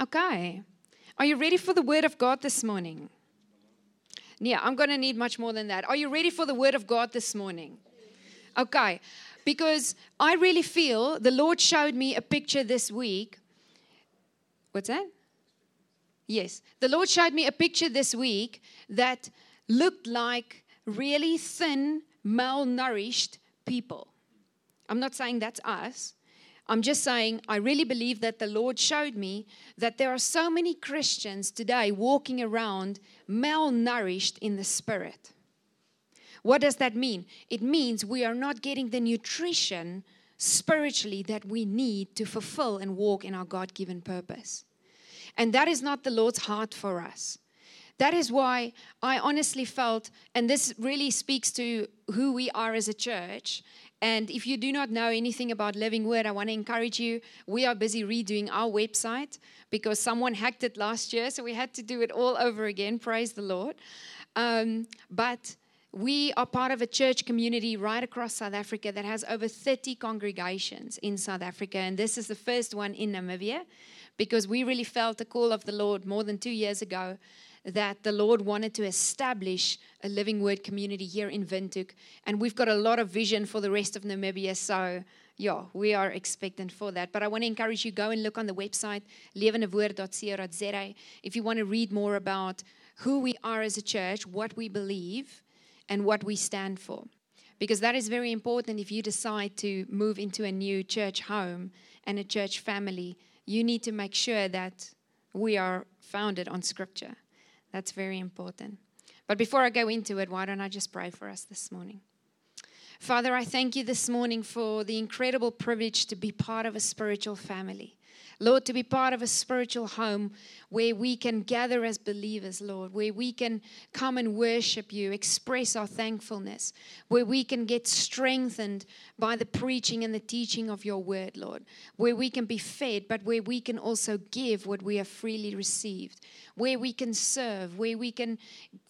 Okay. Are you ready for the word of God this morning? Yeah, I'm going to need much more than that. Are you ready for the word of God this morning? Okay. Because I really feel the Lord showed me a picture this week. What's that? Yes. The Lord showed me a picture this week that looked like really thin, malnourished people. I'm not saying that's us. I'm just saying, I really believe that the Lord showed me that there are so many Christians today walking around malnourished in the spirit. What does that mean? It means we are not getting the nutrition spiritually that we need to fulfill and walk in our God given purpose. And that is not the Lord's heart for us. That is why I honestly felt, and this really speaks to who we are as a church. And if you do not know anything about Living Word, I want to encourage you. We are busy redoing our website because someone hacked it last year, so we had to do it all over again. Praise the Lord. Um, but we are part of a church community right across South Africa that has over 30 congregations in South Africa. And this is the first one in Namibia because we really felt the call of the Lord more than two years ago that the Lord wanted to establish a living word community here in Windhoek. And we've got a lot of vision for the rest of Namibia. So, yeah, we are expectant for that. But I want to encourage you go and look on the website, levendewoord.co.za, if you want to read more about who we are as a church, what we believe, and what we stand for. Because that is very important if you decide to move into a new church home and a church family you need to make sure that we are founded on Scripture. That's very important. But before I go into it, why don't I just pray for us this morning? Father, I thank you this morning for the incredible privilege to be part of a spiritual family. Lord, to be part of a spiritual home where we can gather as believers, Lord, where we can come and worship you, express our thankfulness, where we can get strengthened by the preaching and the teaching of your word, Lord, where we can be fed, but where we can also give what we have freely received, where we can serve, where we can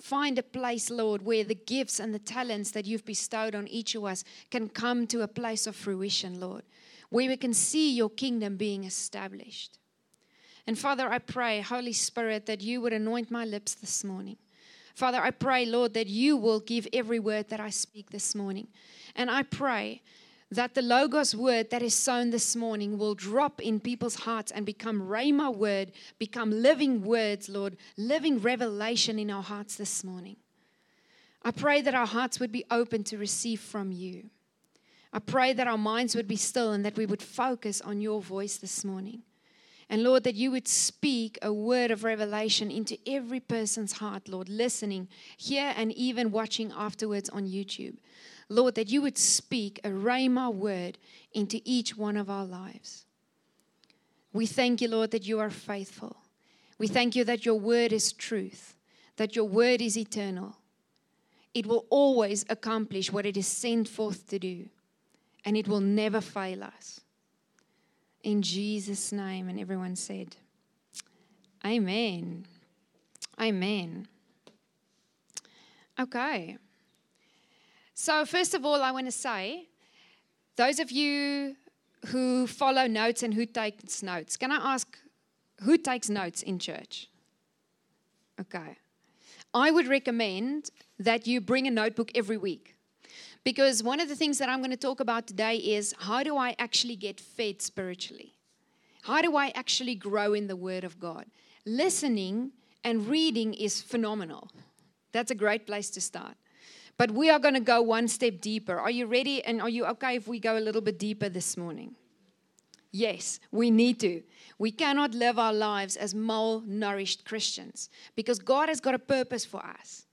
find a place, Lord, where the gifts and the talents that you've bestowed on each of us can come to a place of fruition, Lord where we can see your kingdom being established. And Father, I pray, Holy Spirit, that you would anoint my lips this morning. Father, I pray, Lord, that you will give every word that I speak this morning. And I pray that the Logos word that is sown this morning will drop in people's hearts and become Rhema word, become living words, Lord, living revelation in our hearts this morning. I pray that our hearts would be open to receive from you. I pray that our minds would be still and that we would focus on your voice this morning. And Lord, that you would speak a word of revelation into every person's heart, Lord, listening here and even watching afterwards on YouTube. Lord, that you would speak a Rhema word into each one of our lives. We thank you, Lord, that you are faithful. We thank you that your word is truth, that your word is eternal. It will always accomplish what it is sent forth to do and it will never fail us. In Jesus' name. And everyone said, Amen. Amen. Okay. So, first of all, I want to say, those of you who follow notes and who takes notes, can I ask who takes notes in church? Okay. I would recommend that you bring a notebook every week. Because one of the things that I'm going to talk about today is how do I actually get fed spiritually? How do I actually grow in the Word of God? Listening and reading is phenomenal. That's a great place to start. But we are going to go one step deeper. Are you ready? And are you okay if we go a little bit deeper this morning? Yes, we need to. We cannot live our lives as malnourished Christians because God has got a purpose for us.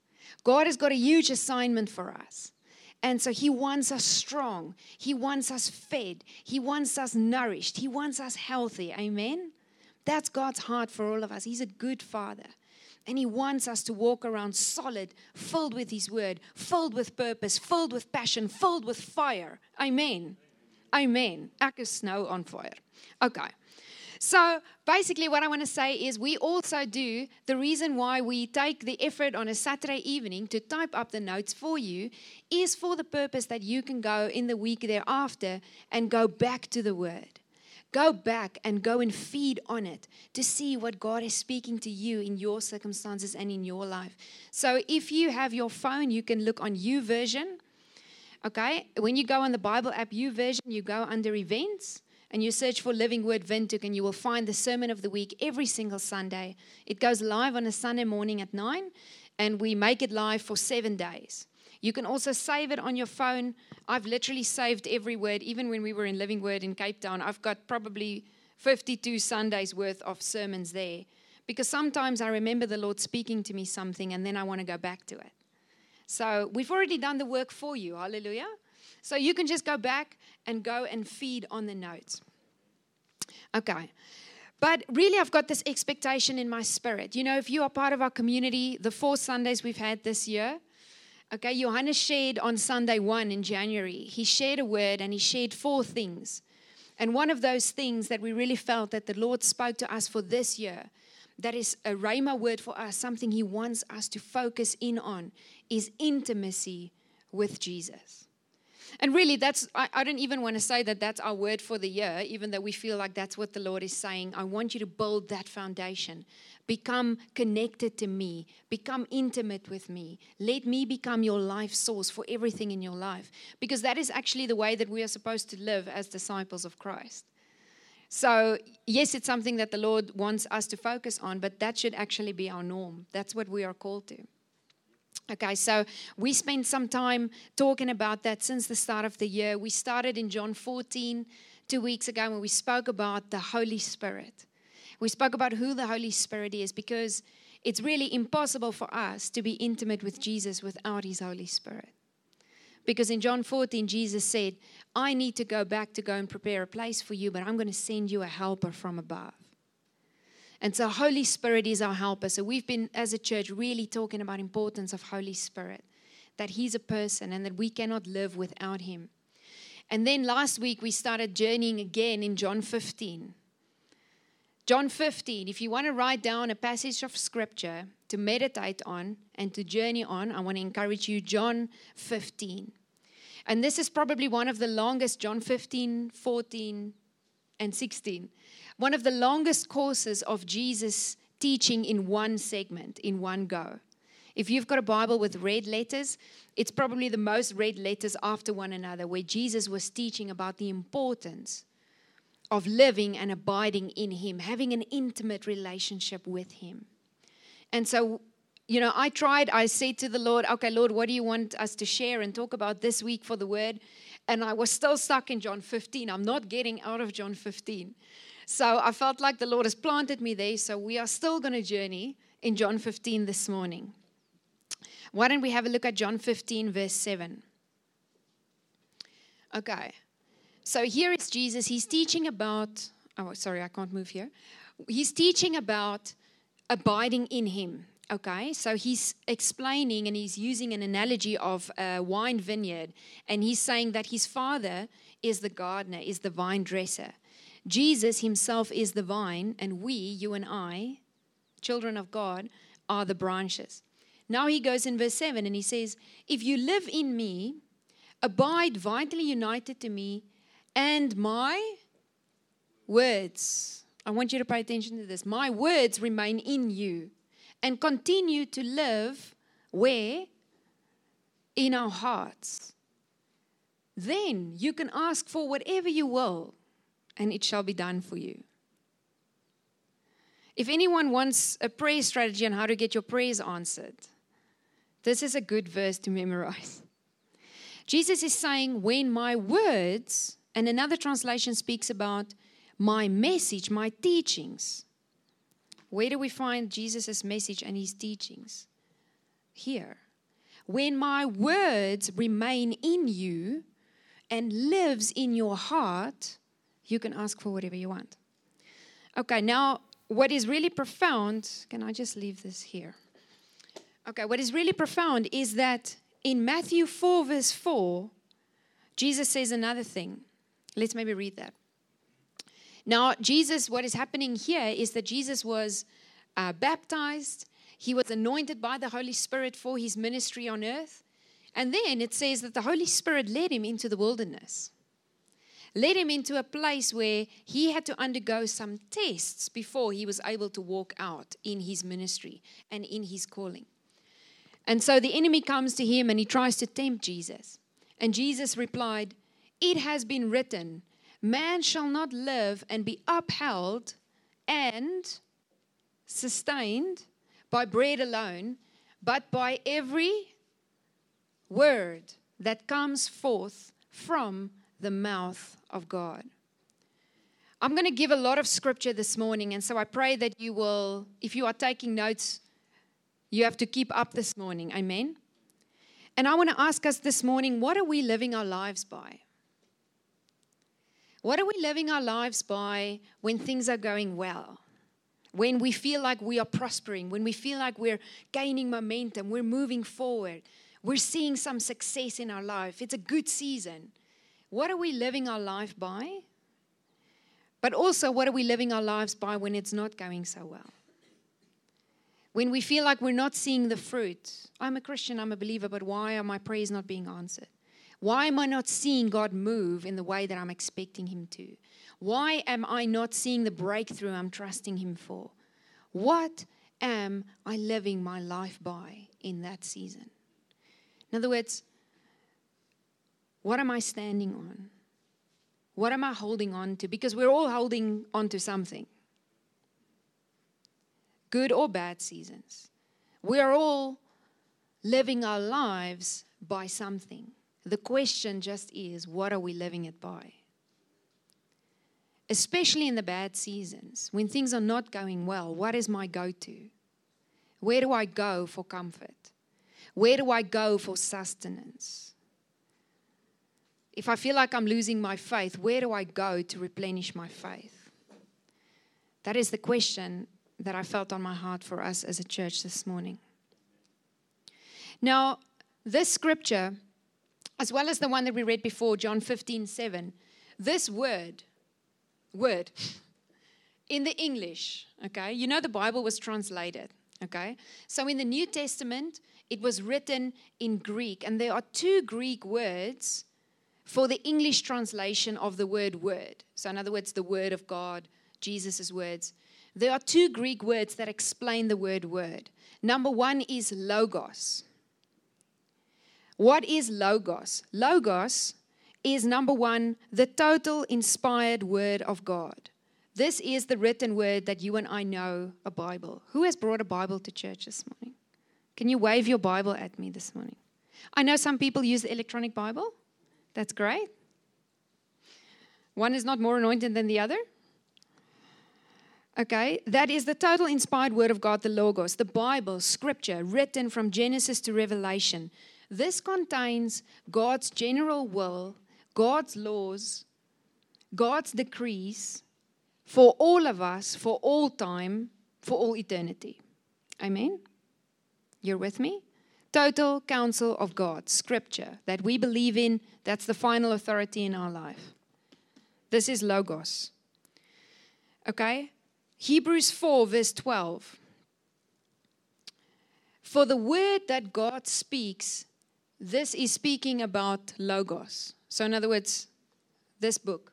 God has got a huge assignment for us. And so he wants us strong. He wants us fed. He wants us nourished. He wants us healthy. Amen? That's God's heart for all of us. He's a good father. And he wants us to walk around solid, filled with his word, filled with purpose, filled with passion, filled with fire. Amen. Amen. Ek is nou on fire. Okay. So basically, what I want to say is we also do the reason why we take the effort on a Saturday evening to type up the notes for you is for the purpose that you can go in the week thereafter and go back to the Word. go back and go and feed on it to see what God is speaking to you in your circumstances and in your life. So if you have your phone, you can look on U YouVersion. Okay, when you go on the Bible app U YouVersion, you go under events and you search for Living Word Windhoek, and you will find the sermon of the week every single Sunday. It goes live on a Sunday morning at 9, and we make it live for seven days. You can also save it on your phone. I've literally saved every word, even when we were in Living Word in Cape Town. I've got probably 52 Sundays worth of sermons there because sometimes I remember the Lord speaking to me something and then I want to go back to it. So we've already done the work for you. Hallelujah. So you can just go back and go and feed on the notes. Okay. But really, I've got this expectation in my spirit. You know, if you are part of our community, the four Sundays we've had this year, Okay, Johannes shared on Sunday 1 in January. He shared a word and he shared four things. And one of those things that we really felt that the Lord spoke to us for this year, that is a Rhema word for us, something He wants us to focus in on, is intimacy with Jesus. And really, that's, I, I, don't even want to say that that's our word for the year, even though we feel like that's what the Lord is saying. I want you to build that foundation. Become connected to me, become intimate with me. Let me become your life source for everything in your life. Because that is actually the way that we are supposed to live as disciples of Christ. So, yes, it's something that the Lord wants us to focus on, but that should actually be our norm. That's what we are called to. Okay, so we spent some time talking about that since the start of the year. We started in John 14 two weeks ago when we spoke about the Holy Spirit. We spoke about who the Holy Spirit is because it's really impossible for us to be intimate with Jesus without His Holy Spirit. Because in John 14, Jesus said, I need to go back to go and prepare a place for you, but I'm going to send you a helper from above. And so Holy Spirit is our helper. So we've been as a church really talking about importance of Holy Spirit, that he's a person and that we cannot live without him. And then last week we started journeying again in John 15. John 15, if you want to write down a passage of scripture to meditate on and to journey on, I want to encourage you John 15. And this is probably one of the longest John 15, 14, and 16 one of the longest courses of Jesus teaching in one segment, in one go. If you've got a Bible with red letters, it's probably the most red letters after one another, where Jesus was teaching about the importance of living and abiding in Him, having an intimate relationship with Him. And so, you know, I tried, I said to the Lord, okay, Lord, what do you want us to share and talk about this week for the word? And I was still stuck in John 15. I'm not getting out of John 15. So I felt like the Lord has planted me there. So we are still going to journey in John 15 this morning. Why don't we have a look at John 15, verse 7? Okay. So here is Jesus. He's teaching about, oh, sorry, I can't move here. He's teaching about abiding in Him. Okay, so he's explaining and he's using an analogy of a wine vineyard, and he's saying that his father is the gardener, is the vine dresser. Jesus himself is the vine, and we, you and I, children of God, are the branches. Now he goes in verse 7 and he says, If you live in me, abide vitally united to me, and my words, I want you to pay attention to this, my words remain in you and continue to live where? In our hearts. Then you can ask for whatever you will and it shall be done for you. If anyone wants a prayer strategy on how to get your prayers answered, this is a good verse to memorize. Jesus is saying, When my words, and another translation speaks about my message, my teachings. Where do we find Jesus' message and his teachings? Here. When my words remain in you and lives in your heart, you can ask for whatever you want. Okay, now what is really profound, can I just leave this here? Okay, what is really profound is that in Matthew 4, verse 4, Jesus says another thing. Let's maybe read that. Now, Jesus, what is happening here is that Jesus was uh, baptized, he was anointed by the Holy Spirit for his ministry on earth. And then it says that the Holy Spirit led him into the wilderness led him into a place where he had to undergo some tests before he was able to walk out in his ministry and in his calling. And so the enemy comes to him and he tries to tempt Jesus. And Jesus replied, It has been written, man shall not live and be upheld and sustained by bread alone, but by every word that comes forth from the mouth of God. I'm going to give a lot of scripture this morning, and so I pray that you will, if you are taking notes, you have to keep up this morning. Amen. And I want to ask us this morning what are we living our lives by? What are we living our lives by when things are going well? When we feel like we are prospering, when we feel like we're gaining momentum, we're moving forward, we're seeing some success in our life, it's a good season. What are we living our life by? But also, what are we living our lives by when it's not going so well? When we feel like we're not seeing the fruit. I'm a Christian, I'm a believer, but why are my prayers not being answered? Why am I not seeing God move in the way that I'm expecting Him to? Why am I not seeing the breakthrough I'm trusting Him for? What am I living my life by in that season? In other words, what am I standing on? What am I holding on to? Because we're all holding on to something good or bad seasons. We are all living our lives by something. The question just is what are we living it by? Especially in the bad seasons, when things are not going well, what is my go to? Where do I go for comfort? Where do I go for sustenance? If I feel like I'm losing my faith, where do I go to replenish my faith? That is the question that I felt on my heart for us as a church this morning. Now, this scripture, as well as the one that we read before, John 15 7, this word, word, in the English, okay, you know the Bible was translated, okay? So in the New Testament, it was written in Greek, and there are two Greek words for the English translation of the word word. So, in other words, the word of God, Jesus' words. There are two Greek words that explain the word word. Number one is logos. What is logos? Logos is number one, the total inspired word of God. This is the written word that you and I know a Bible. Who has brought a Bible to church this morning? Can you wave your Bible at me this morning? I know some people use the electronic Bible. That's great. One is not more anointed than the other. Okay, that is the total inspired word of God, the Logos, the Bible, scripture, written from Genesis to Revelation. This contains God's general will, God's laws, God's decrees for all of us, for all time, for all eternity. Amen? You're with me? total counsel of God, scripture that we believe in, that's the final authority in our life. This is Logos. Okay? Hebrews 4, verse 12. For the word that God speaks, this is speaking about Logos. So, in other words, this book.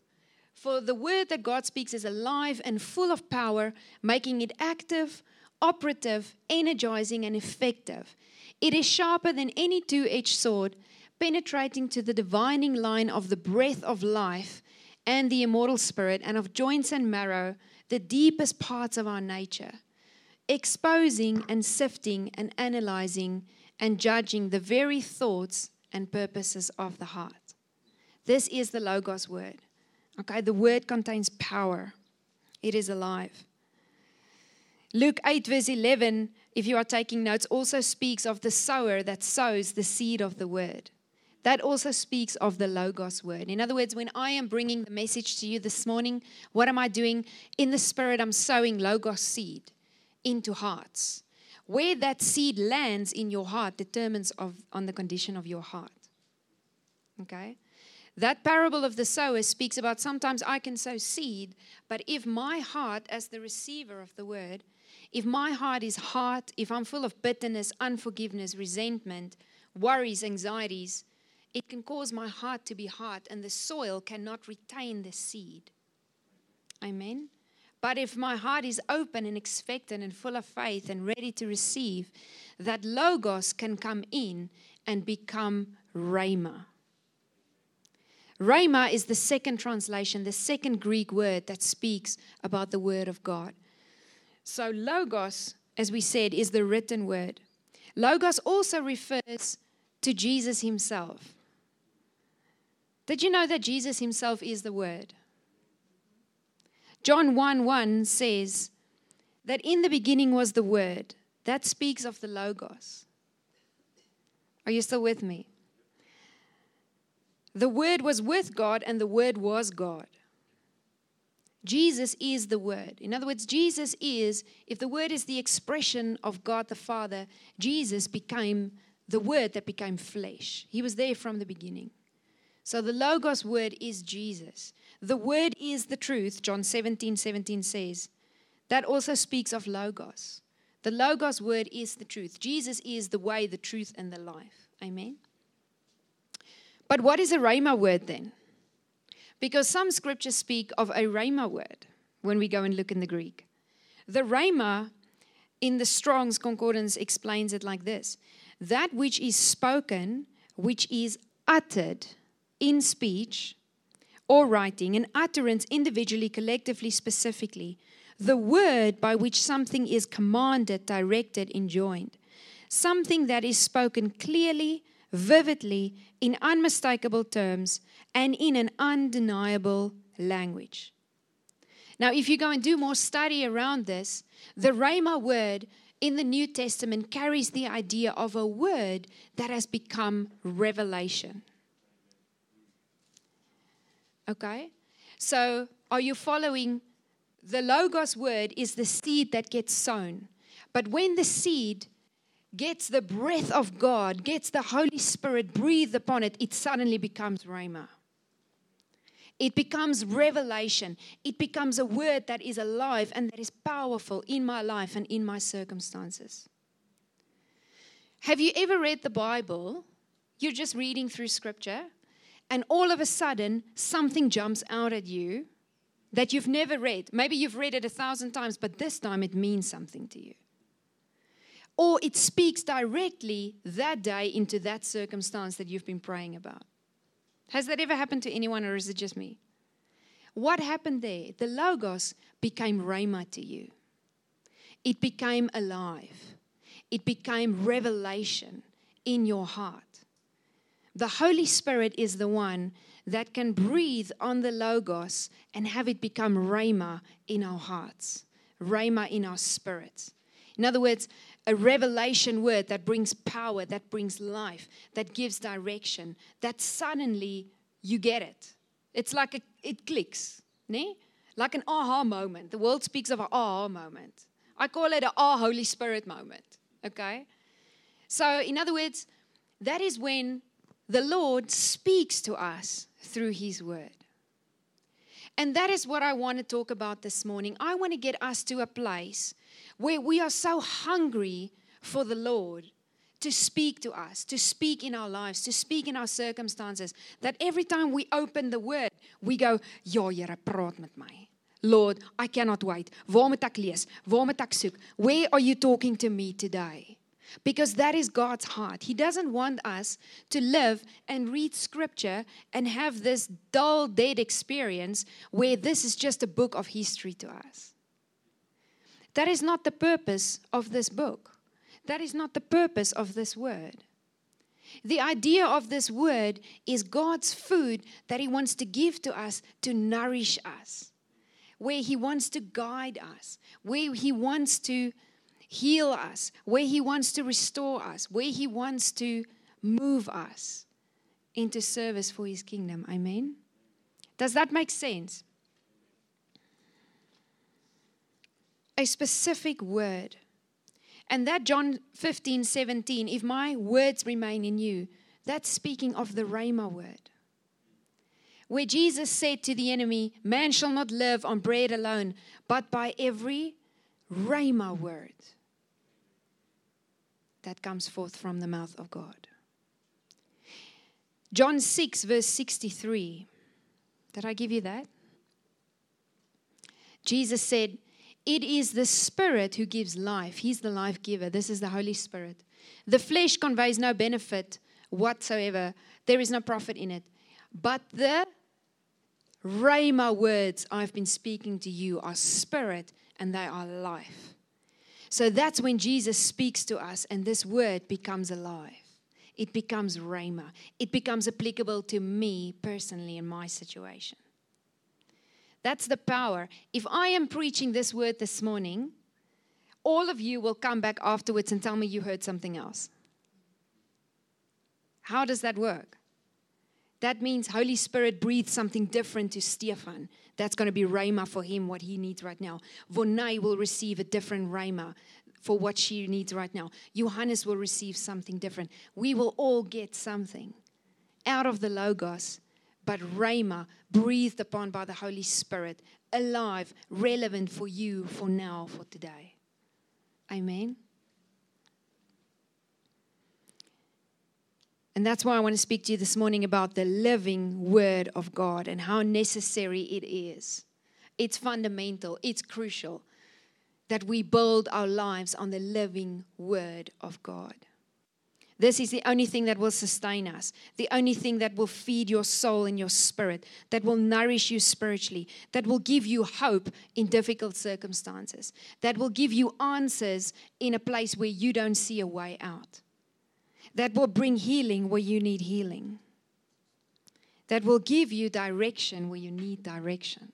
For the word that God speaks is alive and full of power, making it active, operative, energizing, and effective. It is sharper than any two edged sword, penetrating to the divining line of the breath of life and the immortal spirit, and of joints and marrow, the deepest parts of our nature, exposing and sifting and analyzing and judging the very thoughts and purposes of the heart. This is the Logos word. Okay, the word contains power, it is alive. Luke 8, verse 11 if you are taking notes, also speaks of the sower that sows the seed of the word. That also speaks of the Logos word. In other words, when I am bringing the message to you this morning, what am I doing? In the Spirit, I'm sowing Logos seed into hearts. Where that seed lands in your heart determines of, on the condition of your heart. Okay? That parable of the sower speaks about sometimes I can sow seed, but if my heart, as the receiver of the word, if my heart is hard, if I'm full of bitterness, unforgiveness, resentment, worries, anxieties, it can cause my heart to be hard, and the soil cannot retain the seed. Amen. But if my heart is open and expectant and full of faith and ready to receive, that Logos can come in and become Rhema. Rhema is the second translation, the second Greek word that speaks about the Word of God. So, Logos, as we said, is the written word. Logos also refers to Jesus himself. Did you know that Jesus himself is the Word? John 1 1 says that in the beginning was the Word. That speaks of the Logos. Are you still with me? The Word was with God, and the Word was God. Jesus is the Word. In other words, Jesus is, if the Word is the expression of God the Father, Jesus became the Word that became flesh. He was there from the beginning. So the Logos Word is Jesus. The Word is the truth, John 17 17 says. That also speaks of Logos. The Logos Word is the truth. Jesus is the way, the truth, and the life. Amen. But what is a Rhema word then? Because some scriptures speak of a Rhema word when we go and look in the Greek. The Rhema in the Strong's Concordance explains it like this that which is spoken, which is uttered in speech or writing, an utterance individually, collectively, specifically, the word by which something is commanded, directed, enjoined, something that is spoken clearly, vividly, in unmistakable terms, and in an undeniable language. Now, if you go and do more study around this, the Rhema word in the New Testament carries the idea of a word that has become revelation. Okay? So, are you following? The Logos word is the seed that gets sown. But when the seed gets the breath of God, gets the Holy Spirit breathed upon it, it suddenly becomes Rhema. It becomes revelation. It becomes a word that is alive and that is powerful in my life and in my circumstances. Have you ever read the Bible? You're just reading through scripture, and all of a sudden, something jumps out at you that you've never read. Maybe you've read it a thousand times, but this time it means something to you or it speaks directly that day into that circumstance that you've been praying about. Has that ever happened to anyone, or is it just me? What happened there? The Logos became Rhema to you, it became alive, it became revelation in your heart. The Holy Spirit is the one that can breathe on the Logos and have it become Rhema in our hearts, Rhema in our spirits. In other words, a revelation word that brings power, that brings life, that gives direction, that suddenly you get it. It's like a, it clicks, ne? like an aha moment. The world speaks of an aha moment. I call it an ah Holy Spirit moment. Okay? So, in other words, that is when the Lord speaks to us through His word. And that is what I want to talk about this morning. I want to get us to a place where we are so hungry for the Lord to speak to us, to speak in our lives, to speak in our circumstances, that every time we open the word, we go, Ja, Here, praat met my. Lord, I cannot wait. Waar moet ek lees? Waar moet? Where are you talking to me today? Because that is God's heart. He doesn't want us to live and read scripture and have this dull, dead experience where this is just a book of history to us. That is not the purpose of this book. That is not the purpose of this word. The idea of this word is God's food that He wants to give to us to nourish us, where He wants to guide us, where He wants to heal us, where He wants to restore us, where He wants to move us into service for His kingdom. Amen? Does that make sense? a specific word. And that John 15, 17, if my words remain in you, that's speaking of the Rhema word. Where Jesus said to the enemy, Man shall not live on bread alone, but by every Rhema word that comes forth from the mouth of God. John 6, verse 63. Did I give you that? Jesus said, It is the Spirit who gives life. He's the life giver. This is the Holy Spirit. The flesh conveys no benefit whatsoever, there is no profit in it. But the Rhema words I've been speaking to you are spirit and they are life. So that's when Jesus speaks to us and this word becomes alive. It becomes Rhema. It becomes applicable to me personally in my situation. That's the power. If I am preaching this word this morning, all of you will come back afterwards and tell me you heard something else. How does that work? That means Holy Spirit breathed something different to Stefan. That's going to be Rhema for him, what he needs right now. Vonai will receive a different Rhema for what she needs right now. Johannes will receive something different. We will all get something out of the Logos, but Rhema breathed upon by the Holy Spirit, alive, relevant for you, for now, for today. Amen. And that's why I want to speak to you this morning about the living Word of God and how necessary it is. It's fundamental, it's crucial that we build our lives on the living Word of God. This is the only thing that will sustain us, the only thing that will feed your soul and your spirit, that will nourish you spiritually, that will give you hope in difficult circumstances, that will give you answers in a place where you don't see a way out that will bring healing where you need healing, that will give you direction where you need direction.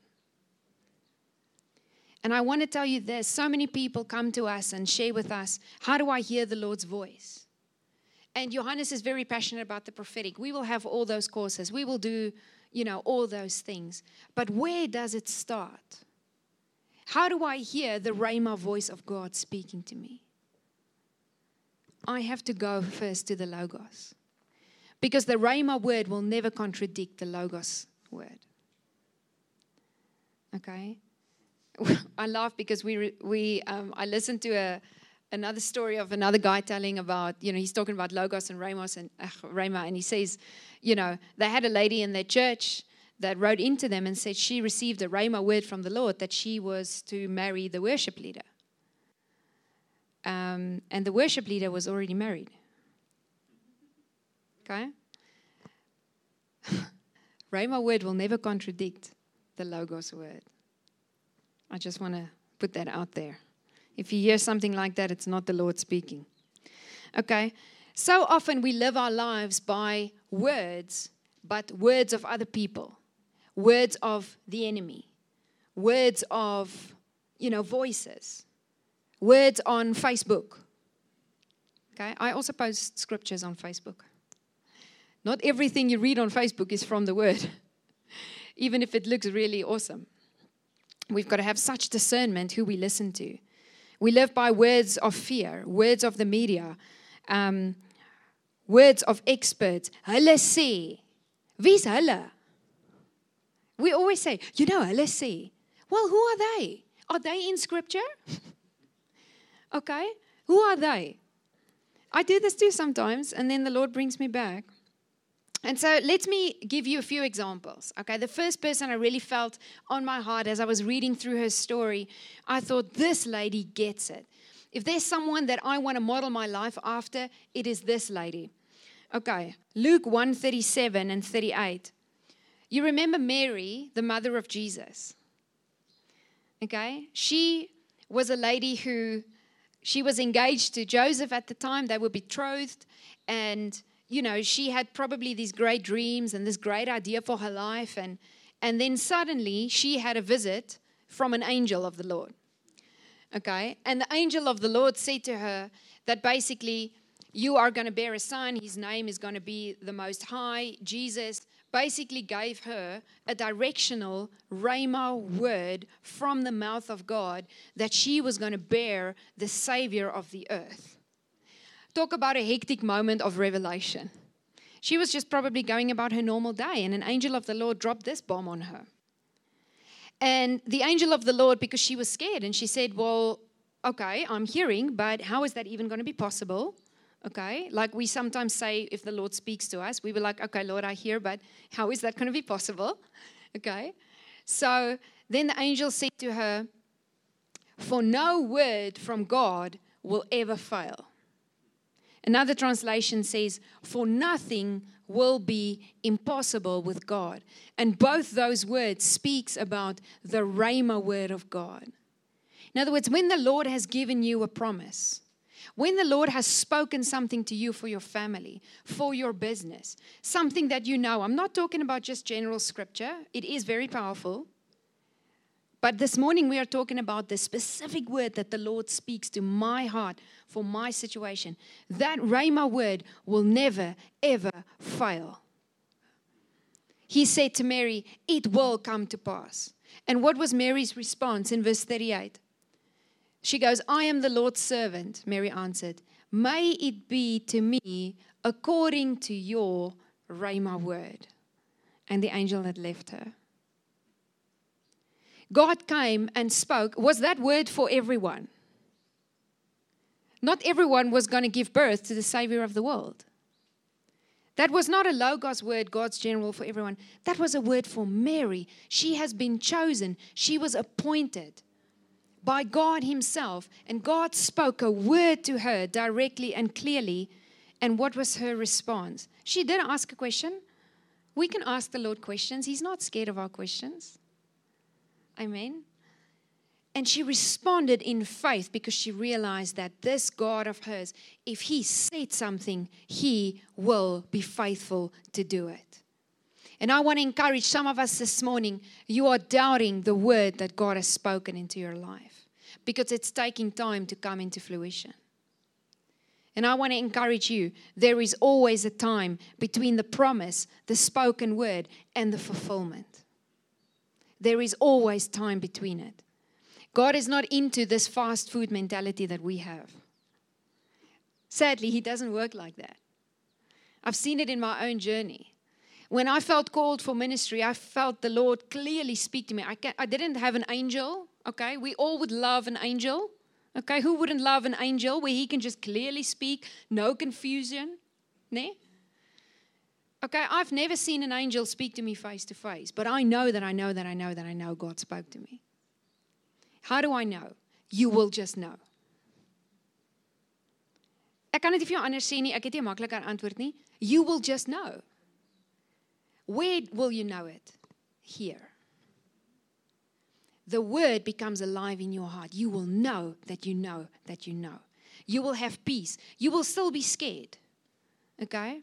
And I want to tell you this so many people come to us and share with us, How do I hear the Lord's voice? And Johannes is very passionate about the prophetic. We will have all those courses, we will do, you know, all those things. But where does it start? How do I hear the Rhema voice of God speaking to me? I have to go first to the Logos. Because the Rhema word will never contradict the Logos word. Okay? I laugh because we, we um, I listened to a, another story of another guy telling about, you know, he's talking about Logos and Ramos and uh, Rhema, and he says, you know, they had a lady in their church that wrote into them and said she received a Rhema word from the Lord that she was to marry the worship leader. Um, and the worship leader was already married. Okay? Rhema word will never contradict the Logos word. I just want to put that out there. If you hear something like that, it's not the Lord speaking. Okay? So often we live our lives by words, but words of other people, words of the enemy, words of, you know, voices words on Facebook. Okay, I also post scriptures on Facebook. Not everything you read on Facebook is from the word, even if it looks really awesome. We've got to have such discernment who we listen to. We live by words of fear, words of the media, um, words of experts. Hulle sê. Wie's hulle? We always say, you know, hulle sê. Well, who are they? Are they in scripture? Okay, who are they? I do this too sometimes, and then the Lord brings me back. And so let me give you a few examples. Okay, the first person I really felt on my heart as I was reading through her story, I thought, this lady gets it. If there's someone that I want to model my life after, it is this lady. Okay, Luke 137 and 38. You remember Mary, the mother of Jesus. Okay, she was a lady who she was engaged to Joseph at the time, they were betrothed, and you know, she had probably these great dreams and this great idea for her life. And and then suddenly she had a visit from an angel of the Lord. Okay? And the angel of the Lord said to her that basically you are going to bear a son, his name is going to be the most high, Jesus basically gave her a directional Rhema word from the mouth of God that she was going to bear the Savior of the earth. Talk about a hectic moment of revelation. She was just probably going about her normal day, and an angel of the Lord dropped this bomb on her. And the angel of the Lord, because she was scared, and she said, Well, okay, I'm hearing, but how is that even going to be possible? Okay? Like we sometimes say, if the Lord speaks to us, we were like, okay, Lord, I hear, but how is that going to be possible? Okay? So then the angel said to her, For no word from God will ever fail. Another translation says, For nothing will be impossible with God. And both those words speaks about the Rhema word of God. In other words, when the Lord has given you a promise, when the Lord has spoken something to you for your family, for your business, something that you know, I'm not talking about just general scripture, it is very powerful. But this morning we are talking about the specific word that the Lord speaks to my heart for my situation. That Rhema word will never, ever fail. He said to Mary, It will come to pass. And what was Mary's response in verse 38? She goes, I am the Lord's servant, Mary answered. May it be to me according to your Rhema word. And the angel had left her. God came and spoke. Was that word for everyone? Not everyone was going to give birth to the Savior of the world. That was not a Logos word, God's general for everyone. That was a word for Mary. She has been chosen, she was appointed by God Himself. And God spoke a word to her directly and clearly. And what was her response? She didn't ask a question. We can ask the Lord questions, He's not scared of our questions. Amen. And she responded in faith because she realized that this God of hers, if He said something, He will be faithful to do it. And I want to encourage some of us this morning, you are doubting the word that God has spoken into your life because it's taking time to come into fruition. And I want to encourage you there is always a time between the promise, the spoken word, and the fulfillment. There is always time between it. God is not into this fast food mentality that we have. Sadly, He doesn't work like that. I've seen it in my own journey. When I felt called for ministry, I felt the Lord clearly speak to me. I, I didn't have an angel, okay? We all would love an angel, okay? Who wouldn't love an angel where he can just clearly speak, no confusion, ne? Okay, I've never seen an angel speak to me face to face, but I know that I know that I know that I know God spoke to me. How do I know? You will just know. Ek kan dit vir jou anders sê nie, ek het nie 'n makliker antwoord nie. You will just know. Where will you know it? Here. The word becomes alive in your heart. You will know that you know that you know. You will have peace. You will still be scared. Okay?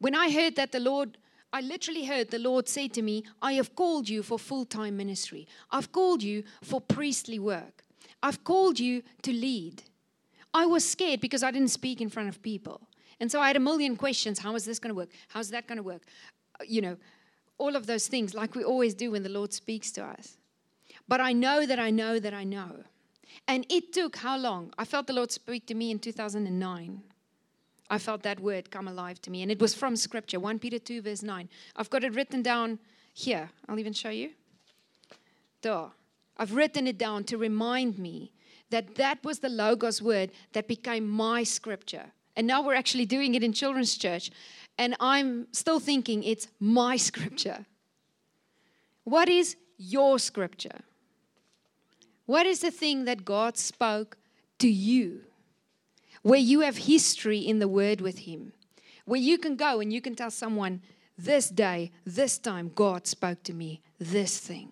When I heard that the Lord I literally heard the Lord say to me, I have called you for full time ministry. I've called you for priestly work. I've called you to lead. I was scared because I didn't speak in front of people. And so I had a million questions. How is this going to work? How's that going to work? You know, all of those things, like we always do when the Lord speaks to us. But I know that I know that I know. And it took how long? I felt the Lord speak to me in 2009. I felt that word come alive to me. And it was from Scripture, 1 Peter 2, verse 9. I've got it written down here. I'll even show you. There. I've written it down to remind me that that was the Logos word that became my Scripture. And now we're actually doing it in children's church. And I'm still thinking it's my Scripture. What is your Scripture? What is the thing that God spoke to you? where you have history in the Word with Him, where you can go and you can tell someone, this day, this time, God spoke to me this thing.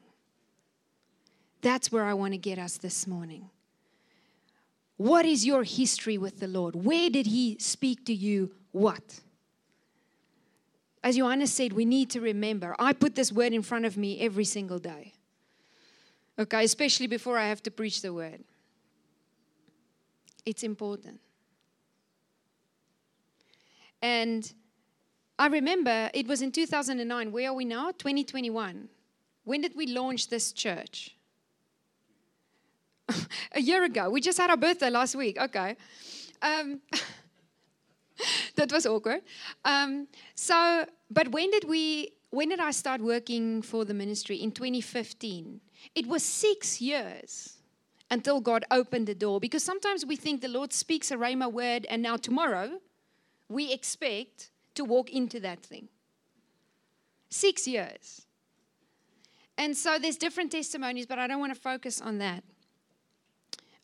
That's where I want to get us this morning. What is your history with the Lord? Where did He speak to you? What? As Johannes said, we need to remember. I put this word in front of me every single day. Okay, especially before I have to preach the word. It's important. And I remember it was in 2009. Where are we now? 2021. When did we launch this church? a year ago. We just had our birthday last week. Okay. Um, that was awkward. Um, so, but when did we? When did I start working for the ministry? In 2015. It was six years until God opened the door. Because sometimes we think the Lord speaks a Rhema word, and now tomorrow we expect to walk into that thing. Six years. And so there's different testimonies, but I don't want to focus on that.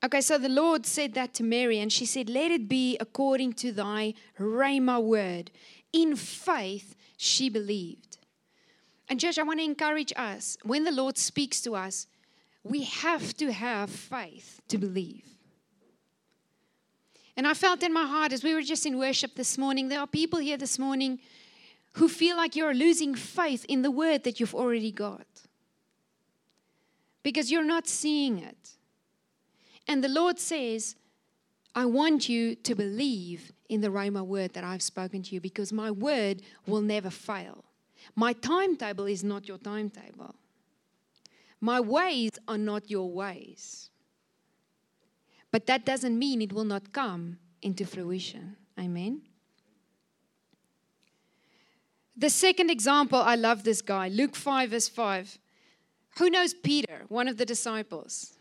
Okay, so the Lord said that to Mary, and she said, Let it be according to thy Rhema word. In faith, she believed. And, church, I want to encourage us when the Lord speaks to us, we have to have faith to believe. And I felt in my heart as we were just in worship this morning, there are people here this morning who feel like you're losing faith in the word that you've already got because you're not seeing it. And the Lord says, I want you to believe in the Rhema word that I've spoken to you because my word will never fail. My timetable is not your timetable. My ways are not your ways. But that doesn't mean it will not come into fruition. Amen. The second example, I love this guy, Luke 5, verse 5. Who knows Peter, one of the disciples?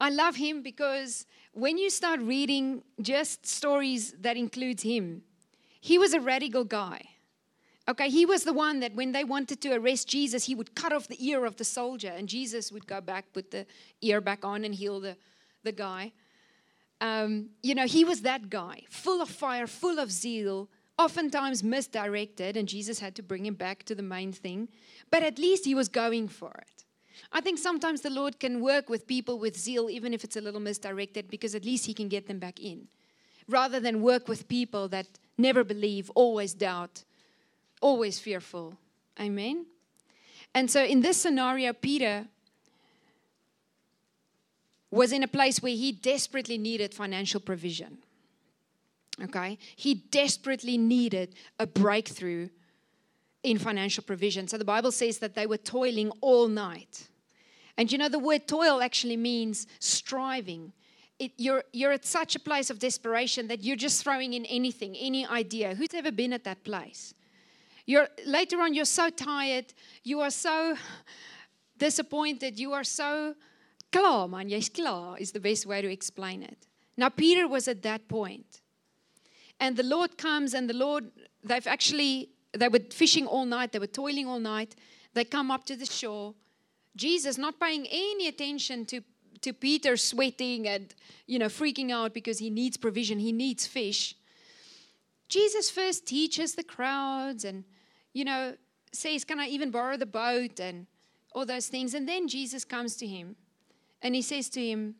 I love him because when you start reading just stories that includes him, he was a radical guy. Okay, he was the one that when they wanted to arrest Jesus, he would cut off the ear of the soldier, and Jesus would go back, put the ear back on, and heal the, the guy. Um, you know, he was that guy, full of fire, full of zeal, oftentimes misdirected, and Jesus had to bring him back to the main thing. But at least he was going for it. I think sometimes the Lord can work with people with zeal, even if it's a little misdirected, because at least he can get them back in, rather than work with people that never believe, always doubt, always fearful. Amen. And so in this scenario, Peter was in a place where he desperately needed financial provision. Okay? He desperately needed a breakthrough in financial provision. So the Bible says that they were toiling all night. And you know, the word toil actually means striving. It, you're, you're at such a place of desperation that you're just throwing in anything, any idea. Who's ever been at that place? You're later on, you're so tired, you are so disappointed, you are so klaar, man, jy's klaar, is the best way to explain it. Now, Peter was at that point. And the Lord comes, and the Lord, they've actually, they were fishing all night, they were toiling all night. They come up to the shore. Jesus, not paying any attention to, to Peter sweating and, you know, freaking out because he needs provision, he needs fish. Jesus first teaches the crowds and you know, says, Can I even borrow the boat? and all those things. And then Jesus comes to him and he says to him,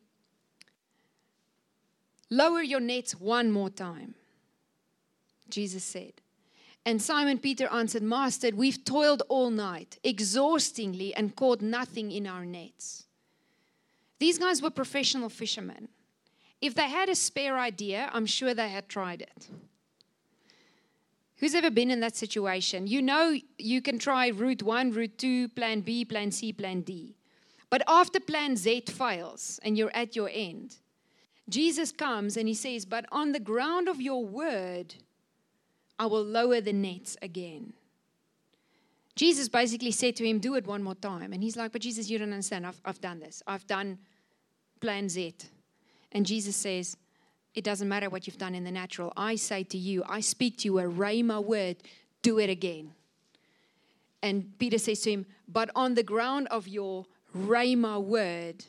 Lower your nets one more time. Jesus said. And Simon Peter answered, Master, we've toiled all night, exhaustingly, and caught nothing in our nets. These guys were professional fishermen. If they had a spare idea, I'm sure they had tried it. Who's ever been in that situation? You know you can try route one, route two, plan B, plan C, plan D. But after plan Z fails and you're at your end, Jesus comes and he says, But on the ground of your word, I will lower the nets again. Jesus basically said to him, Do it one more time. And he's like, But Jesus, you don't understand. I've, I've done this. I've done plan Z. And Jesus says, it doesn't matter what you've done in the natural. I say to you, I speak to you a rhema word, do it again. And Peter says to him, But on the ground of your rhema word,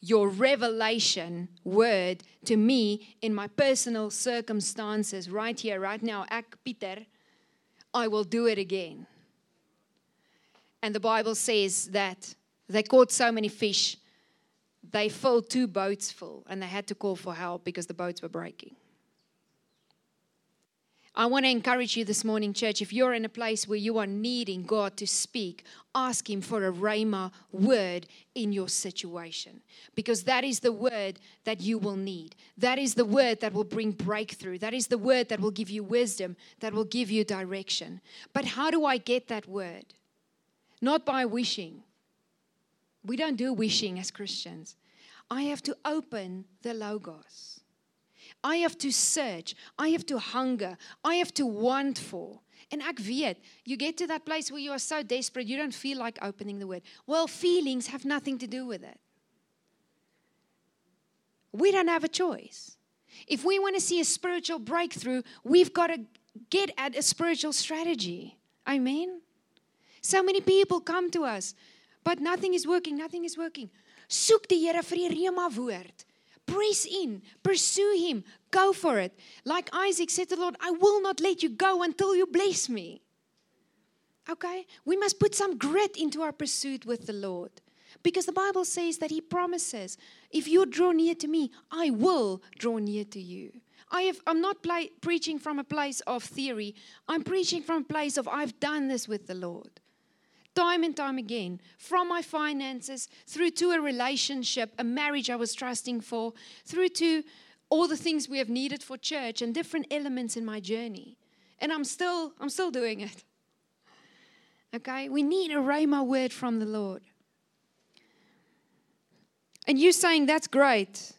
your revelation word to me in my personal circumstances, right here, right now, ak Peter, I will do it again. And the Bible says that they caught so many fish they filled two boats full and they had to call for help because the boats were breaking. I want to encourage you this morning, church, if you're in a place where you are needing God to speak, ask Him for a Rhema word in your situation. Because that is the word that you will need. That is the word that will bring breakthrough. That is the word that will give you wisdom, that will give you direction. But how do I get that word? Not by wishing, we don't do wishing as Christians. I have to open the Logos. I have to search. I have to hunger. I have to want for. And ek weet, you get to that place where you are so desperate, you don't feel like opening the word. Well, feelings have nothing to do with it. We don't have a choice. If we want to see a spiritual breakthrough, we've got to get at a spiritual strategy. I mean, So many people come to us, but nothing is working, nothing is working. Soek die Here vir die rema woord. Press in, pursue him, go for it. Like Isaac said to the Lord, I will not let you go until you bless me. Okay? We must put some grit into our pursuit with the Lord. Because the Bible says that He promises, if you draw near to me, I will draw near to you. I have, I'm not play, preaching from a place of theory. I'm preaching from a place of I've done this with the Lord. Time and time again, from my finances through to a relationship, a marriage I was trusting for, through to all the things we have needed for church and different elements in my journey. And I'm still, I'm still doing it. Okay? We need a Rhema word from the Lord. And you saying that's great.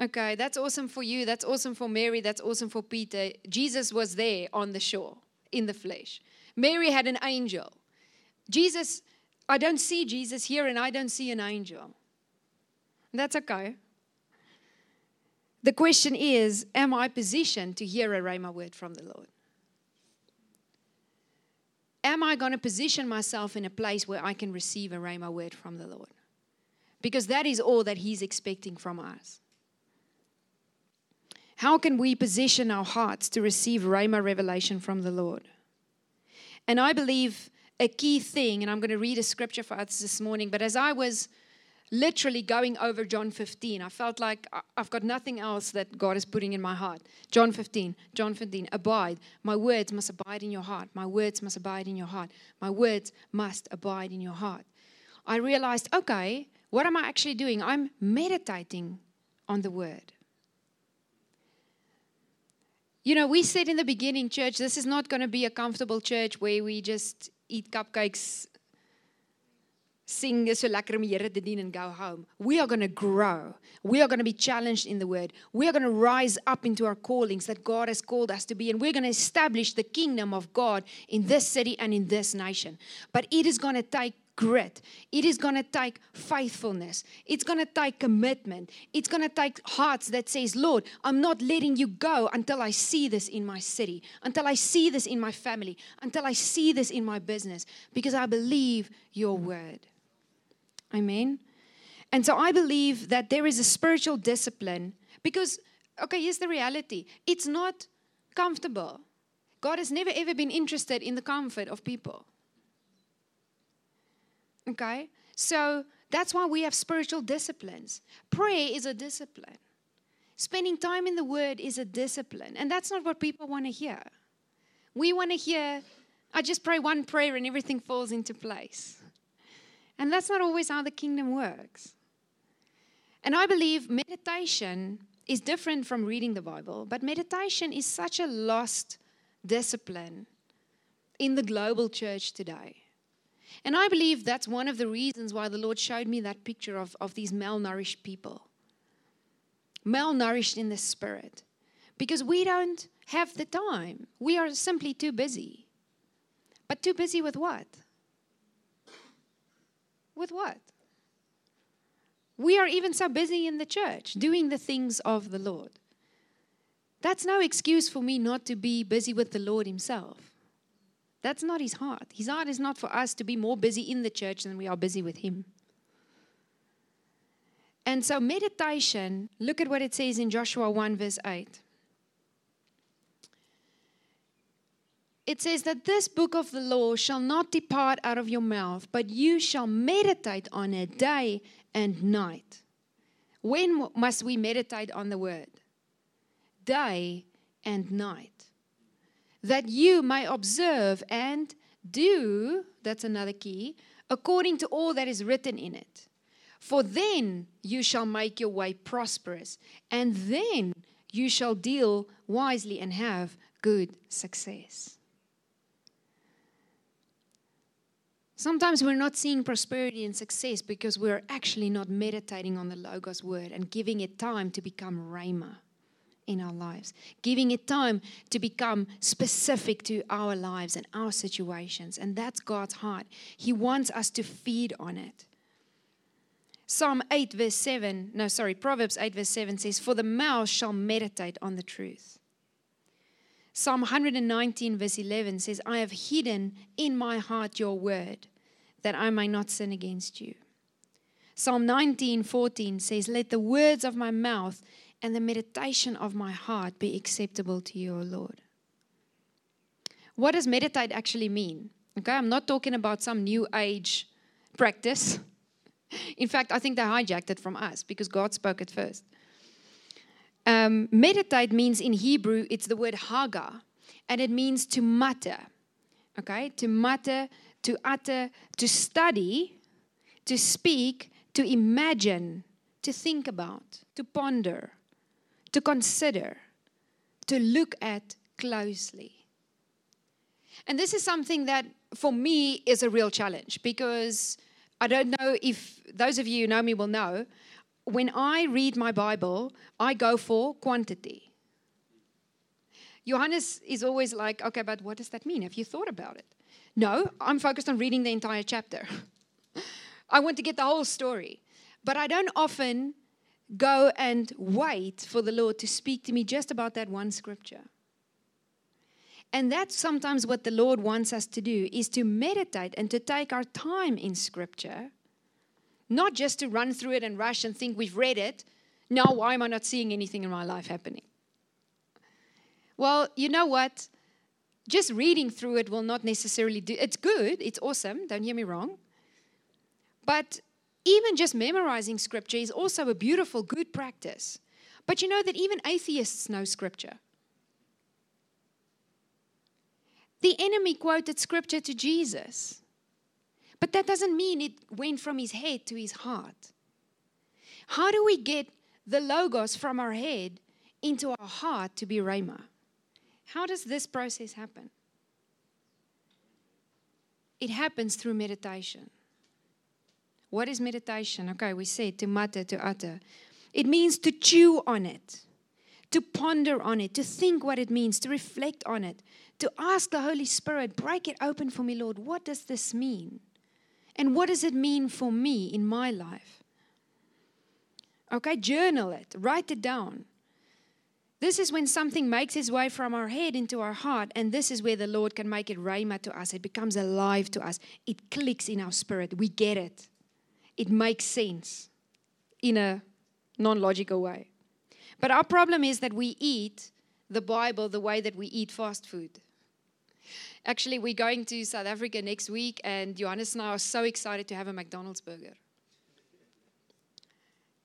Okay, that's awesome for you. That's awesome for Mary. That's awesome for Peter. Jesus was there on the shore in the flesh. Mary had an angel. Jesus, I don't see Jesus here and I don't see an angel. That's okay. The question is Am I positioned to hear a Rhema word from the Lord? Am I going to position myself in a place where I can receive a Rhema word from the Lord? Because that is all that He's expecting from us. How can we position our hearts to receive Rhema revelation from the Lord? And I believe a key thing, and I'm going to read a scripture for us this morning, but as I was literally going over John 15. I felt like I've got nothing else that God is putting in my heart. John 15, John 15, abide. My words must abide in your heart. My words must abide in your heart. My words must abide in your heart. I realized, okay, what am I actually doing? I'm meditating on the word. You know, we said in the beginning, church, this is not going to be a comfortable church where we just eat cupcakes, sing so lekker om Here te dien and go home. We are going to grow. We are going to be challenged in the word. We are going to rise up into our callings that God has called us to be and we're going to establish the kingdom of God in this city and in this nation. But it is going to take grit. It is going to take faithfulness. It's going to take commitment. It's going to take hearts that says, "Lord, I'm not letting you go until I see this in my city, until I see this in my family, until I see this in my business because I believe your word." Amen. And so I believe that there is a spiritual discipline because okay, here's the reality. It's not comfortable. God has never ever been interested in the comfort of people. Okay? So that's why we have spiritual disciplines. Prayer is a discipline. Spending time in the Word is a discipline. And that's not what people want to hear. We want to hear, I just pray one prayer and everything falls into place. And that's not always how the kingdom works. And I believe meditation is different from reading the Bible, but meditation is such a lost discipline in the global church today. And I believe that's one of the reasons why the Lord showed me that picture of, of these malnourished people. Malnourished in the spirit. Because we don't have the time. We are simply too busy. But too busy with what? With what? We are even so busy in the church doing the things of the Lord. That's no excuse for me not to be busy with the Lord Himself. That's not his heart. His heart is not for us to be more busy in the church than we are busy with him. And so, meditation, look at what it says in Joshua 1, verse 8. It says that this book of the law shall not depart out of your mouth, but you shall meditate on it day and night. When must we meditate on the word? Day and night that you may observe and do, that's another key, according to all that is written in it. For then you shall make your way prosperous, and then you shall deal wisely and have good success. Sometimes we're not seeing prosperity and success because we're actually not meditating on the Logos word and giving it time to become Rhema in our lives, giving it time to become specific to our lives and our situations. And that's God's heart. He wants us to feed on it. Psalm 8, verse 7, no, sorry, Proverbs 8, verse 7 says, For the mouth shall meditate on the truth. Psalm 119, verse 11 says, I have hidden in my heart your word, that I may not sin against you. Psalm 19, 14 says, Let the words of my mouth and the meditation of my heart be acceptable to you, O Lord. What does meditate actually mean? Okay, I'm not talking about some new age practice. In fact, I think they hijacked it from us because God spoke it first. Um, meditate means in Hebrew, it's the word haga, and it means to mutter. Okay, to mutter, to utter, to study, to speak, to imagine, to think about, to ponder, to consider, to look at closely. And this is something that for me is a real challenge because I don't know if those of you who know me will know. When I read my Bible, I go for quantity. Johannes is always like, okay, but what does that mean? Have you thought about it? No, I'm focused on reading the entire chapter. I want to get the whole story. But I don't often go and wait for the Lord to speak to me just about that one scripture. And that's sometimes what the Lord wants us to do is to meditate and to take our time in scripture, not just to run through it and rush and think we've read it. Now, why am I not seeing anything in my life happening? Well, you know what? Just reading through it will not necessarily do it's good, it's awesome, don't hear me wrong. But even just memorizing scripture is also a beautiful, good practice. But you know that even atheists know scripture. The enemy quoted scripture to Jesus. But that doesn't mean it went from his head to his heart. How do we get the logos from our head into our heart to be Rhema? How does this process happen? It happens through meditation. What is meditation? Okay, we said to mutter, to utter. It means to chew on it, to ponder on it, to think what it means, to reflect on it, to ask the Holy Spirit, break it open for me, Lord. What does this mean? And what does it mean for me in my life? Okay, journal it, write it down. This is when something makes its way from our head into our heart, and this is where the Lord can make it rhema to us. It becomes alive to us. It clicks in our spirit. We get it. It makes sense in a non logical way. But our problem is that we eat the Bible the way that we eat fast food. Actually, we're going to South Africa next week, and Johannes and I are so excited to have a McDonald's burger.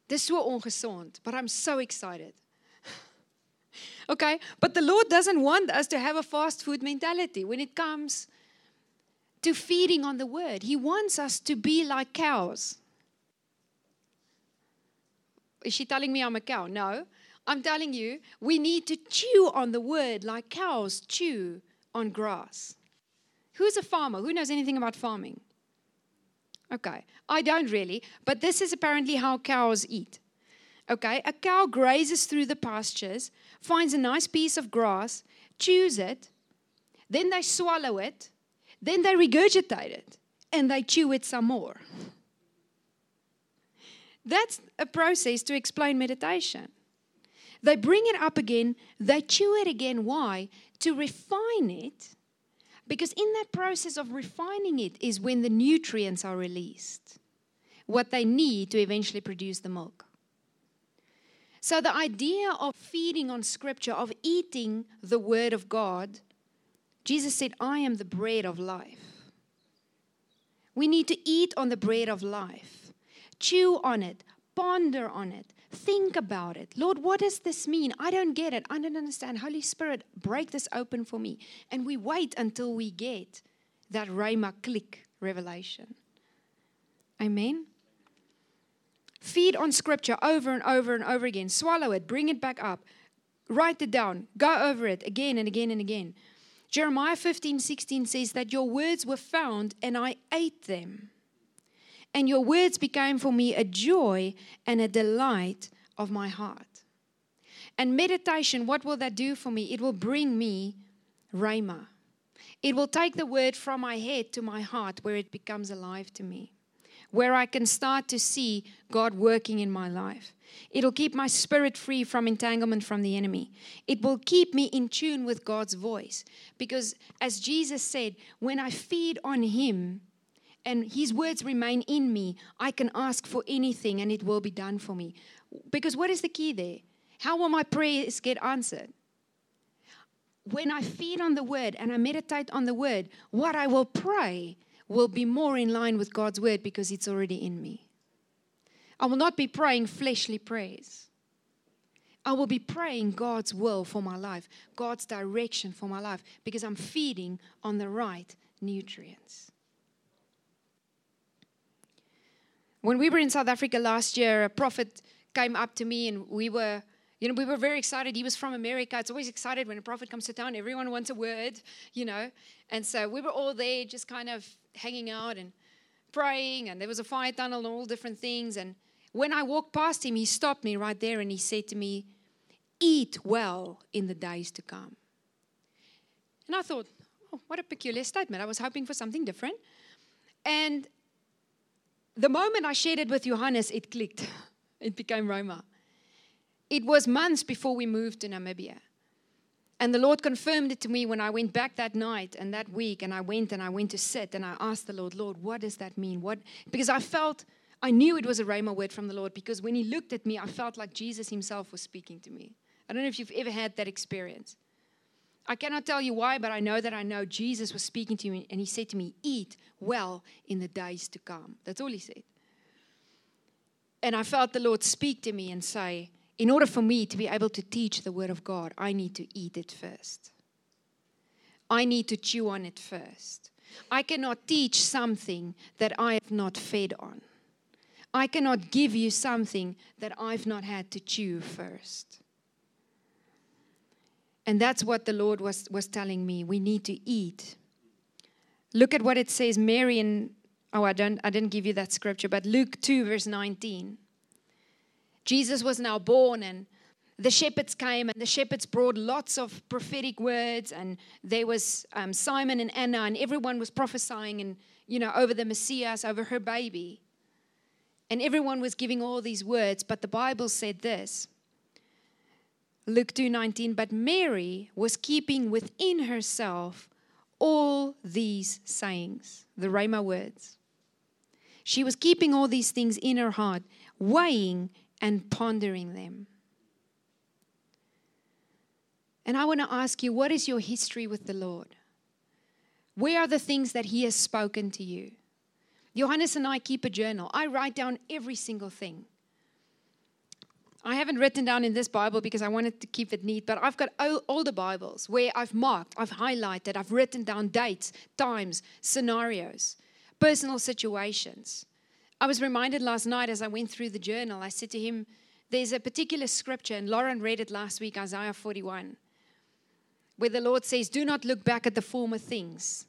Dis so ongesond, but I'm so excited. okay, but the Lord doesn't want us to have a fast food mentality when it comes to feeding on the word. He wants us to be like cows. Is she telling me I'm a cow? No. I'm telling you, we need to chew on the word like cows chew on grass. Who's a farmer? Who knows anything about farming? Okay, I don't really, but this is apparently how cows eat. Okay, a cow grazes through the pastures, finds a nice piece of grass, chews it, then they swallow it, then they regurgitate it, and they chew it some more. That's a process to explain meditation. They bring it up again, they chew it again. Why? To refine it. Because in that process of refining it is when the nutrients are released, what they need to eventually produce the milk. So, the idea of feeding on scripture, of eating the word of God, Jesus said, I am the bread of life. We need to eat on the bread of life, chew on it, ponder on it, Think about it. Lord, what does this mean? I don't get it. I don't understand. Holy Spirit, break this open for me. And we wait until we get that Rhema click revelation. Amen. Feed on scripture over and over and over again. Swallow it, bring it back up, write it down, go over it again and again and again. Jeremiah 15 16 says that your words were found and I ate them and your words became for me a joy and a delight of my heart. And meditation, what will that do for me? It will bring me Rhema. It will take the word from my head to my heart where it becomes alive to me. where I can start to see God working in my life. It'll keep my spirit free from entanglement from the enemy. It will keep me in tune with God's voice. Because as Jesus said, when I feed on Him and His words remain in me, I can ask for anything and it will be done for me. Because what is the key there? How will my prayers get answered? When I feed on the word and I meditate on the word, what I will pray will be more in line with God's word because it's already in me. I will not be praying fleshly prayers. I will be praying God's will for my life, God's direction for my life, because I'm feeding on the right nutrients. When we were in South Africa last year, a prophet came up to me and we were you know, we were very excited. He was from America. It's always excited when a prophet comes to town. Everyone wants a word, you know. And so we were all there just kind of hanging out and praying. And there was a fire tunnel and all different things. And when I walked past him, he stopped me right there and he said to me, Eat well in the days to come. And I thought, oh, what a peculiar statement. I was hoping for something different. And the moment I shared it with Johannes, it clicked. It became Rhema. It was months before we moved to Namibia. And the Lord confirmed it to me when I went back that night and that week. And I went and I went to sit and I asked the Lord, Lord, what does that mean? What? Because I felt I knew it was a Rhema word from the Lord because when He looked at me, I felt like Jesus Himself was speaking to me. I don't know if you've ever had that experience. I cannot tell you why, but I know that I know Jesus was speaking to me and He said to me, Eat well in the days to come. That's all He said. And I felt the Lord speak to me and say, In order for me to be able to teach the Word of God, I need to eat it first. I need to chew on it first. I cannot teach something that I have not fed on. I cannot give you something that I've not had to chew first. And that's what the Lord was, was telling me. We need to eat. Look at what it says, Mary in, oh, I, don't, I didn't give you that scripture, but Luke 2, verse 19. Jesus was now born, and the shepherds came, and the shepherds brought lots of prophetic words, and there was um, Simon and Anna, and everyone was prophesying and you know over the Messiah, over her baby. And everyone was giving all these words, but the Bible said this. Luke 2:19 but Mary was keeping within herself all these sayings the rhema words. She was keeping all these things in her heart weighing and pondering them. And I want to ask you what is your history with the Lord? Where are the things that he has spoken to you Johannes and I keep a journal. I write down every single thing. I haven't written down in this Bible because I wanted to keep it neat, but I've got older Bibles where I've marked, I've highlighted, I've written down dates, times, scenarios, personal situations. I was reminded last night as I went through the journal, I said to him, There's a particular scripture, and Lauren read it last week, Isaiah 41, where the Lord says, Do not look back at the former things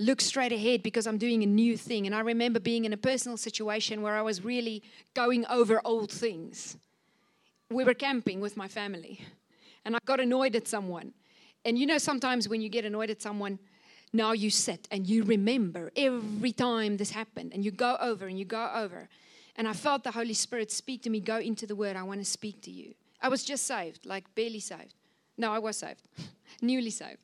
look straight ahead because I'm doing a new thing. And I remember being in a personal situation where I was really going over old things. We were camping with my family, and I got annoyed at someone. And you know, sometimes when you get annoyed at someone, now you sit and you remember every time this happened, and you go over and you go over. And I felt the Holy Spirit speak to me, Go into the Word, I want to speak to you. I was just saved, like barely saved. No, I was saved, newly saved.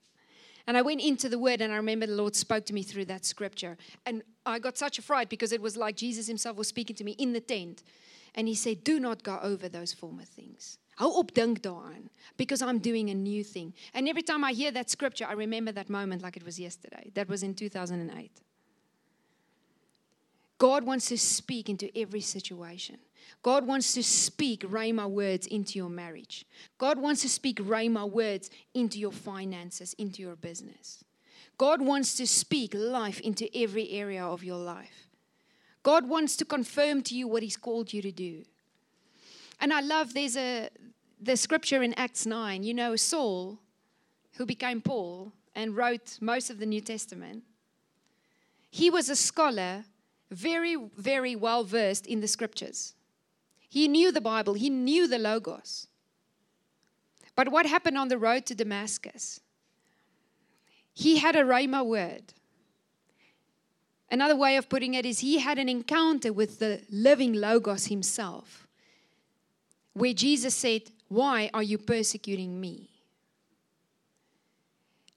And I went into the word, and I remember the Lord spoke to me through that scripture. And I got such a fright because it was like Jesus himself was speaking to me in the tent. And he said, Do not go over those former things. Because I'm doing a new thing. And every time I hear that scripture, I remember that moment like it was yesterday. That was in 2008. God wants to speak into every situation. God wants to speak Rhema words into your marriage. God wants to speak Rhema words into your finances, into your business. God wants to speak life into every area of your life. God wants to confirm to you what He's called you to do. And I love there's a the scripture in Acts 9. You know, Saul, who became Paul and wrote most of the New Testament, he was a scholar, very, very well versed in the scriptures. He knew the Bible, he knew the Logos. But what happened on the road to Damascus? He had a Rhema word. Another way of putting it is he had an encounter with the living Logos himself, where Jesus said, Why are you persecuting me?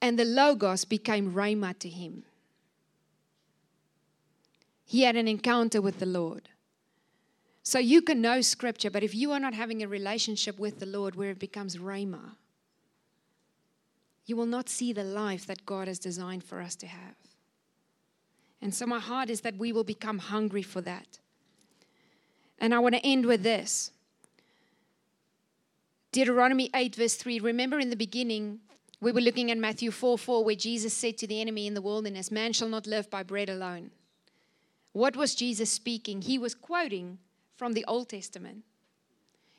And the Logos became Rhema to him. He had an encounter with the Lord. So you can know scripture, but if you are not having a relationship with the Lord where it becomes Rhema, you will not see the life that God has designed for us to have. And so my heart is that we will become hungry for that. And I want to end with this Deuteronomy 8, verse 3. Remember in the beginning, we were looking at Matthew 4 4, where Jesus said to the enemy in the wilderness, Man shall not live by bread alone. What was Jesus speaking? He was quoting from the Old Testament.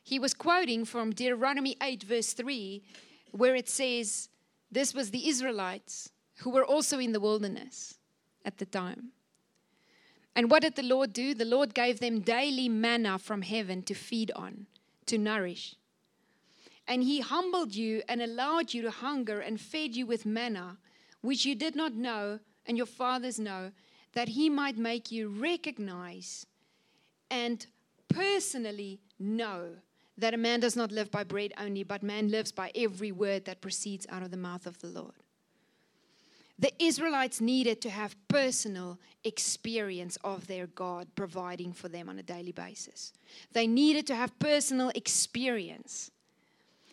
He was quoting from Deuteronomy 8, verse 3, where it says, This was the Israelites who were also in the wilderness at the time. And what did the Lord do? The Lord gave them daily manna from heaven to feed on, to nourish. And He humbled you and allowed you to hunger and fed you with manna, which you did not know, and your fathers know, that He might make you recognize and personally know that a man does not live by bread only, but man lives by every word that proceeds out of the mouth of the Lord. The Israelites needed to have personal experience of their God providing for them on a daily basis. They needed to have personal experience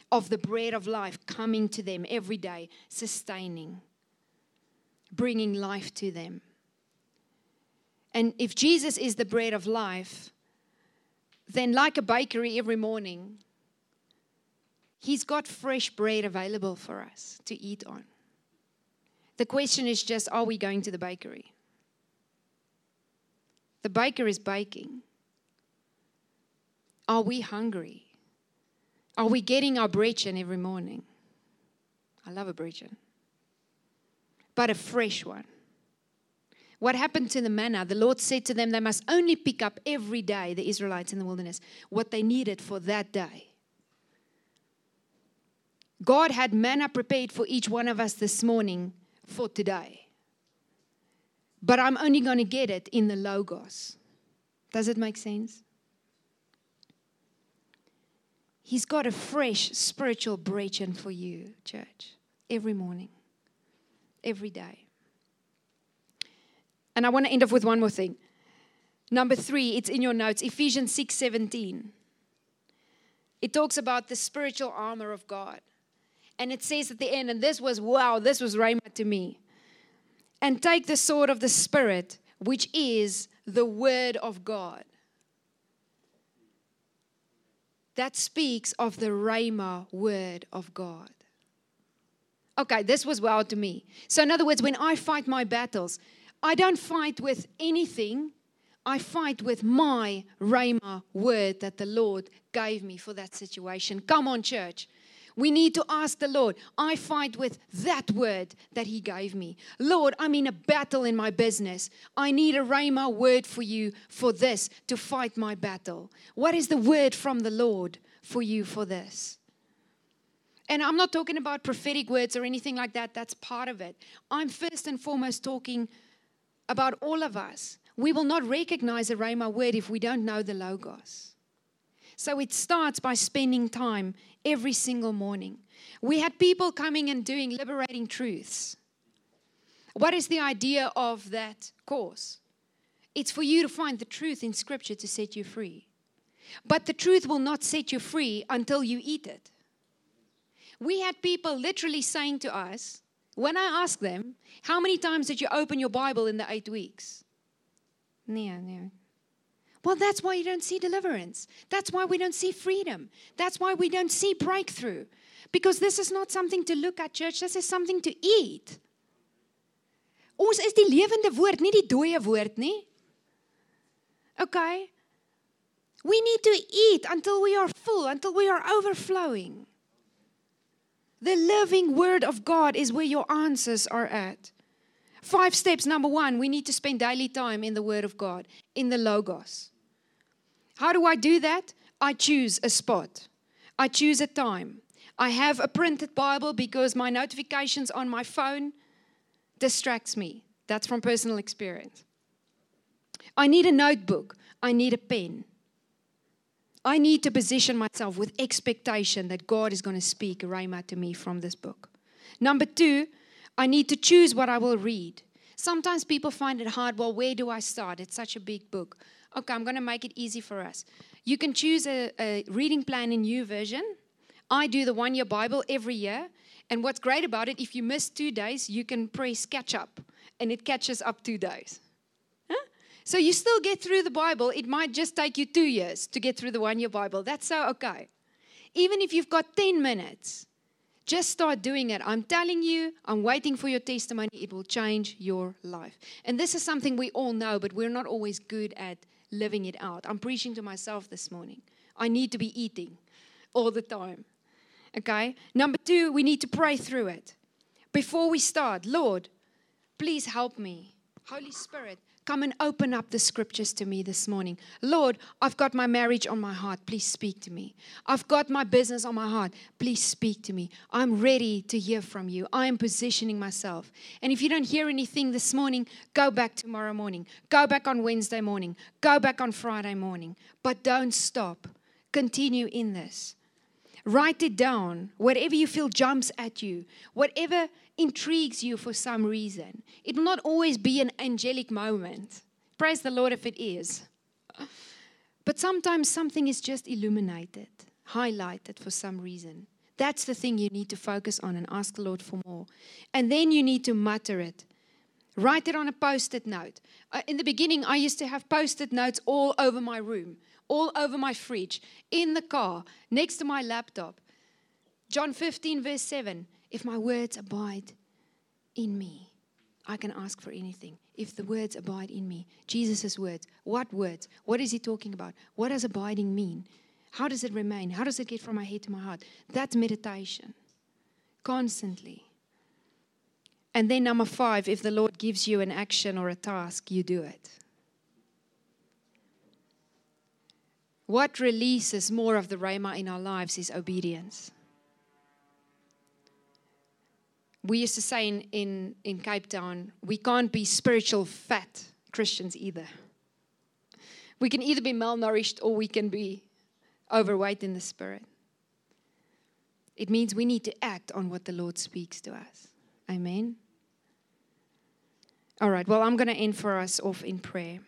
of the bread of life coming to them every day, sustaining, bringing life to them. And if Jesus is the bread of life, then, like a bakery every morning, He's got fresh bread available for us to eat on. The question is just are we going to the bakery? The baker is baking. Are we hungry? Are we getting our Brötchen every morning? I love a Brötchen, but a fresh one. What happened to the manna? The Lord said to them they must only pick up every day, the Israelites in the wilderness, what they needed for that day. God had manna prepared for each one of us this morning for today. But I'm only going to get it in the Logos. Does it make sense? He's got a fresh spiritual Brötchen for you, church, every morning, every day. And I want to end off with one more thing. Number three, it's in your notes, Ephesians 6 17. It talks about the spiritual armor of God. And it says at the end, and this was wow, this was Rhema to me. And take the sword of the Spirit, which is the word of God. That speaks of the Rhema word of God. Okay, this was wow to me. So, in other words, when I fight my battles, I don't fight with anything. I fight with my Rhema word that the Lord gave me for that situation. Come on, church. We need to ask the Lord. I fight with that word that He gave me. Lord, I'm in a battle in my business. I need a Rhema word for you for this to fight my battle. What is the word from the Lord for you for this? And I'm not talking about prophetic words or anything like that. That's part of it. I'm first and foremost talking about all of us. We will not recognize a Rhema word if we don't know the Logos. So it starts by spending time every single morning. We had people coming and doing liberating truths. What is the idea of that course? It's for you to find the truth in Scripture to set you free. But the truth will not set you free until you eat it. We had people literally saying to us, when I ask them, How many times did you open your Bible in the eight weeks? No, no. Well, that's why you don't see deliverance. That's why we don't see freedom. That's why we don't see breakthrough. Because this is not something to look at, church. This is something to eat. Ons is die lewende woord, nie die dooie woord nie. Okay? We need to eat until we are full, until we are overflowing. The living word of God is where your answers are at. Five steps. Number one, we need to spend daily time in the Word of God, in the Logos. How do I do that? I choose a spot, I choose a time. I have a printed Bible because my notifications on my phone distracts me. That's from personal experience. I need a notebook. I need a pen. I need to position myself with expectation that God is going to speak Rhema to me from this book. Number two, I need to choose what I will read. Sometimes people find it hard. Well, where do I start? It's such a big book. Okay, I'm going to make it easy for us. You can choose a, a reading plan in YouVersion. I do the one year Bible every year. And what's great about it, if you miss two days, you can press catch up and it catches up two days. So you still get through the Bible. It might just take you two years to get through the one year Bible. That's so okay. Even if you've got 10 minutes, just start doing it. I'm telling you, I'm waiting for your testimony. It will change your life. And this is something we all know, but we're not always good at living it out. I'm preaching to myself this morning. I need to be eating all the time. Okay? Number two, we need to pray through it. Before we start, Lord, please help me. Holy Spirit, come and open up the scriptures to me this morning. Lord, I've got my marriage on my heart. Please speak to me. I've got my business on my heart. Please speak to me. I'm ready to hear from you. I am positioning myself. And if you don't hear anything this morning, go back tomorrow morning. Go back on Wednesday morning. Go back on Friday morning. But don't stop. Continue in this. Write it down. Whatever you feel jumps at you, whatever intrigues you for some reason. It will not always be an angelic moment. Praise the Lord if it is. But sometimes something is just illuminated, highlighted for some reason. That's the thing you need to focus on and ask the Lord for more. And then you need to mutter it. Write it on a post it note. Uh, in the beginning, I used to have post it notes all over my room all over my fridge, in the car, next to my laptop. John 15, verse 7 If my words abide in me, I can ask for anything. If the words abide in me, Jesus' words, what words? What is he talking about? What does abiding mean? How does it remain? How does it get from my head to my heart? That's meditation. Constantly. And then, number five, if the Lord gives you an action or a task, you do it. What releases more of the Rhema in our lives is obedience. We used to say in, in, in Cape Town, we can't be spiritual fat Christians either. We can either be malnourished or we can be overweight in the spirit. It means we need to act on what the Lord speaks to us. Amen. All right, well, I'm going to end for us off in prayer.